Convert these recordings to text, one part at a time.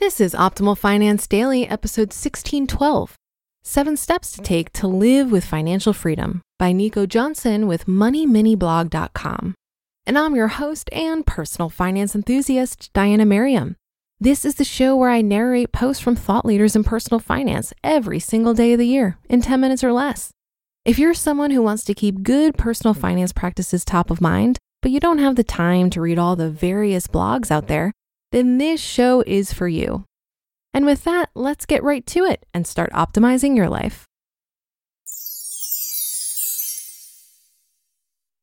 This is Optimal Finance Daily, episode 1612 Seven Steps to Take to Live with Financial Freedom by Nico Johnson with MoneyMiniBlog.com. And I'm your host and personal finance enthusiast, Diana Merriam. This is the show where I narrate posts from thought leaders in personal finance every single day of the year in 10 minutes or less. If you're someone who wants to keep good personal finance practices top of mind, but you don't have the time to read all the various blogs out there, then this show is for you. And with that, let's get right to it and start optimizing your life.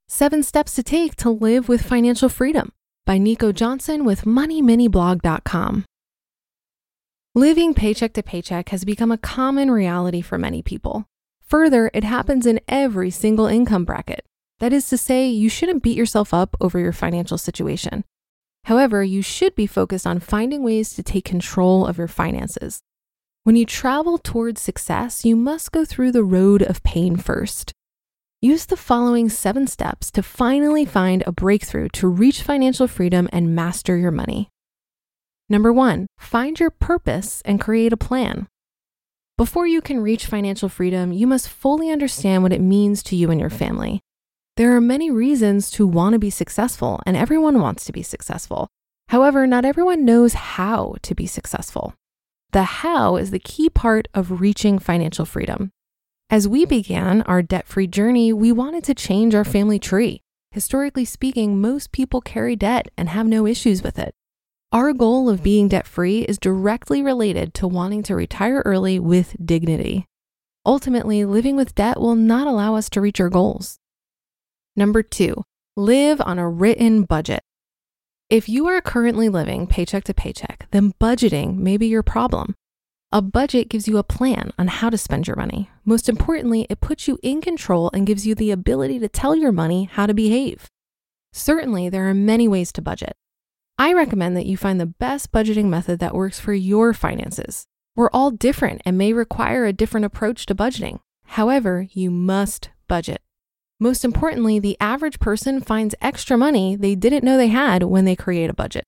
Seven Steps to Take to Live with Financial Freedom by Nico Johnson with MoneyMiniBlog.com. Living paycheck to paycheck has become a common reality for many people. Further, it happens in every single income bracket. That is to say, you shouldn't beat yourself up over your financial situation. However, you should be focused on finding ways to take control of your finances. When you travel towards success, you must go through the road of pain first. Use the following seven steps to finally find a breakthrough to reach financial freedom and master your money. Number one, find your purpose and create a plan. Before you can reach financial freedom, you must fully understand what it means to you and your family. There are many reasons to want to be successful, and everyone wants to be successful. However, not everyone knows how to be successful. The how is the key part of reaching financial freedom. As we began our debt free journey, we wanted to change our family tree. Historically speaking, most people carry debt and have no issues with it. Our goal of being debt free is directly related to wanting to retire early with dignity. Ultimately, living with debt will not allow us to reach our goals. Number two, live on a written budget. If you are currently living paycheck to paycheck, then budgeting may be your problem. A budget gives you a plan on how to spend your money. Most importantly, it puts you in control and gives you the ability to tell your money how to behave. Certainly, there are many ways to budget. I recommend that you find the best budgeting method that works for your finances. We're all different and may require a different approach to budgeting. However, you must budget. Most importantly, the average person finds extra money they didn't know they had when they create a budget.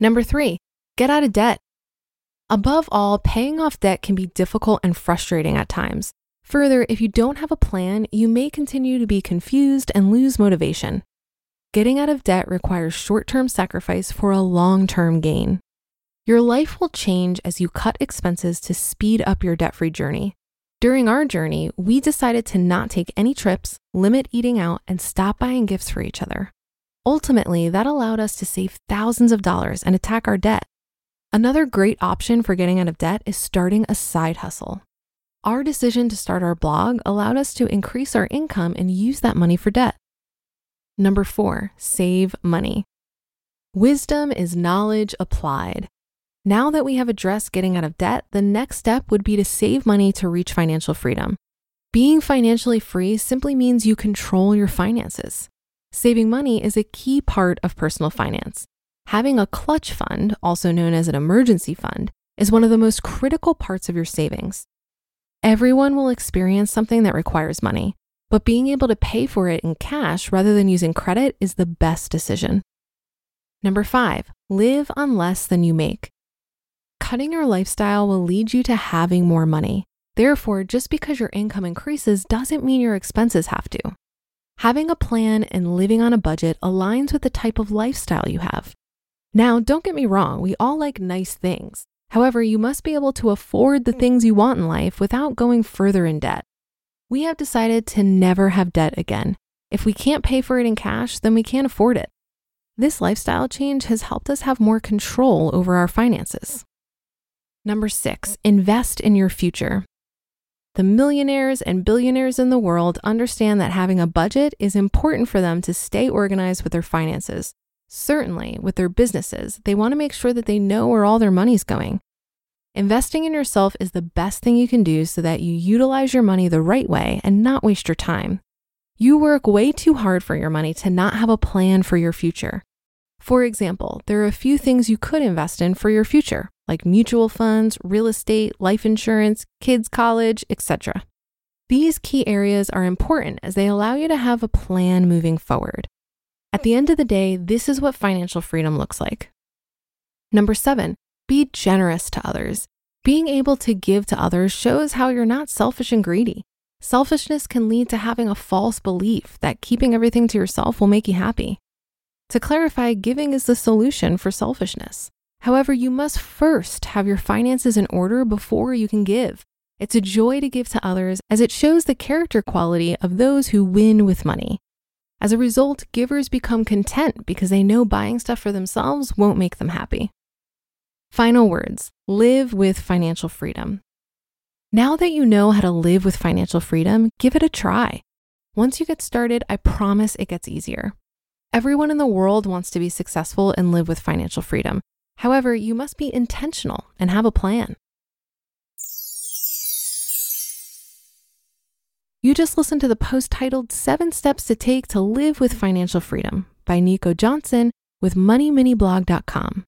Number three, get out of debt. Above all, paying off debt can be difficult and frustrating at times. Further, if you don't have a plan, you may continue to be confused and lose motivation. Getting out of debt requires short term sacrifice for a long term gain. Your life will change as you cut expenses to speed up your debt free journey. During our journey, we decided to not take any trips, limit eating out, and stop buying gifts for each other. Ultimately, that allowed us to save thousands of dollars and attack our debt. Another great option for getting out of debt is starting a side hustle. Our decision to start our blog allowed us to increase our income and use that money for debt. Number four, save money. Wisdom is knowledge applied. Now that we have addressed getting out of debt, the next step would be to save money to reach financial freedom. Being financially free simply means you control your finances. Saving money is a key part of personal finance. Having a clutch fund, also known as an emergency fund, is one of the most critical parts of your savings. Everyone will experience something that requires money, but being able to pay for it in cash rather than using credit is the best decision. Number five, live on less than you make cutting your lifestyle will lead you to having more money. Therefore, just because your income increases doesn't mean your expenses have to. Having a plan and living on a budget aligns with the type of lifestyle you have. Now, don't get me wrong, we all like nice things. However, you must be able to afford the things you want in life without going further in debt. We have decided to never have debt again. If we can't pay for it in cash, then we can't afford it. This lifestyle change has helped us have more control over our finances. Number six, invest in your future. The millionaires and billionaires in the world understand that having a budget is important for them to stay organized with their finances. Certainly, with their businesses, they want to make sure that they know where all their money's going. Investing in yourself is the best thing you can do so that you utilize your money the right way and not waste your time. You work way too hard for your money to not have a plan for your future. For example, there are a few things you could invest in for your future like mutual funds, real estate, life insurance, kids' college, etc. These key areas are important as they allow you to have a plan moving forward. At the end of the day, this is what financial freedom looks like. Number seven, be generous to others. Being able to give to others shows how you're not selfish and greedy. Selfishness can lead to having a false belief that keeping everything to yourself will make you happy. To clarify, giving is the solution for selfishness. However, you must first have your finances in order before you can give. It's a joy to give to others as it shows the character quality of those who win with money. As a result, givers become content because they know buying stuff for themselves won't make them happy. Final words live with financial freedom. Now that you know how to live with financial freedom, give it a try. Once you get started, I promise it gets easier. Everyone in the world wants to be successful and live with financial freedom. However, you must be intentional and have a plan. You just listened to the post titled Seven Steps to Take to Live with Financial Freedom by Nico Johnson with MoneyMiniBlog.com.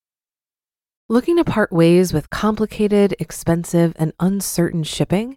Looking to part ways with complicated, expensive, and uncertain shipping?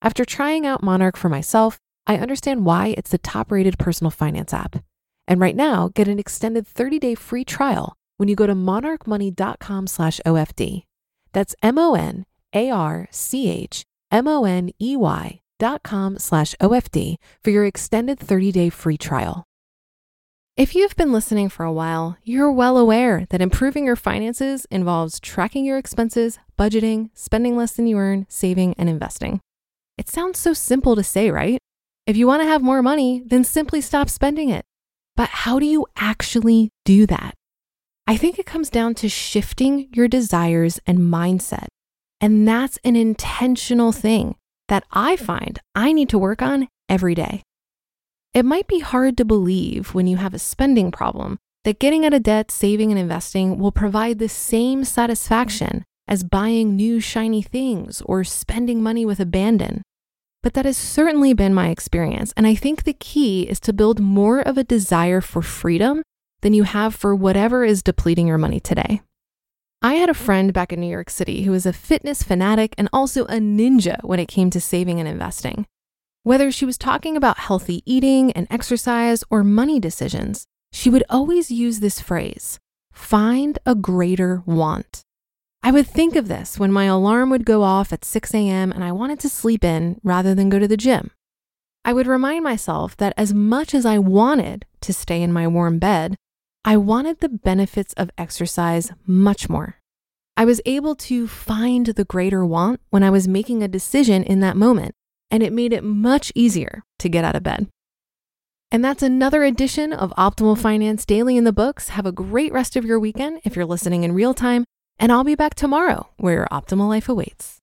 After trying out Monarch for myself, I understand why it's the top-rated personal finance app. And right now, get an extended 30-day free trial when you go to monarchmoney.com slash OFD. That's M-O-N-A-R-C-H-M-O-N-E-Y dot com slash OFD for your extended 30-day free trial. If you've been listening for a while, you're well aware that improving your finances involves tracking your expenses, budgeting, spending less than you earn, saving, and investing. It sounds so simple to say, right? If you want to have more money, then simply stop spending it. But how do you actually do that? I think it comes down to shifting your desires and mindset. And that's an intentional thing that I find I need to work on every day. It might be hard to believe when you have a spending problem that getting out of debt, saving, and investing will provide the same satisfaction as buying new shiny things or spending money with abandon. But that has certainly been my experience. And I think the key is to build more of a desire for freedom than you have for whatever is depleting your money today. I had a friend back in New York City who was a fitness fanatic and also a ninja when it came to saving and investing. Whether she was talking about healthy eating and exercise or money decisions, she would always use this phrase find a greater want. I would think of this when my alarm would go off at 6 a.m. and I wanted to sleep in rather than go to the gym. I would remind myself that as much as I wanted to stay in my warm bed, I wanted the benefits of exercise much more. I was able to find the greater want when I was making a decision in that moment, and it made it much easier to get out of bed. And that's another edition of Optimal Finance Daily in the books. Have a great rest of your weekend if you're listening in real time, and I'll be back tomorrow where your optimal life awaits.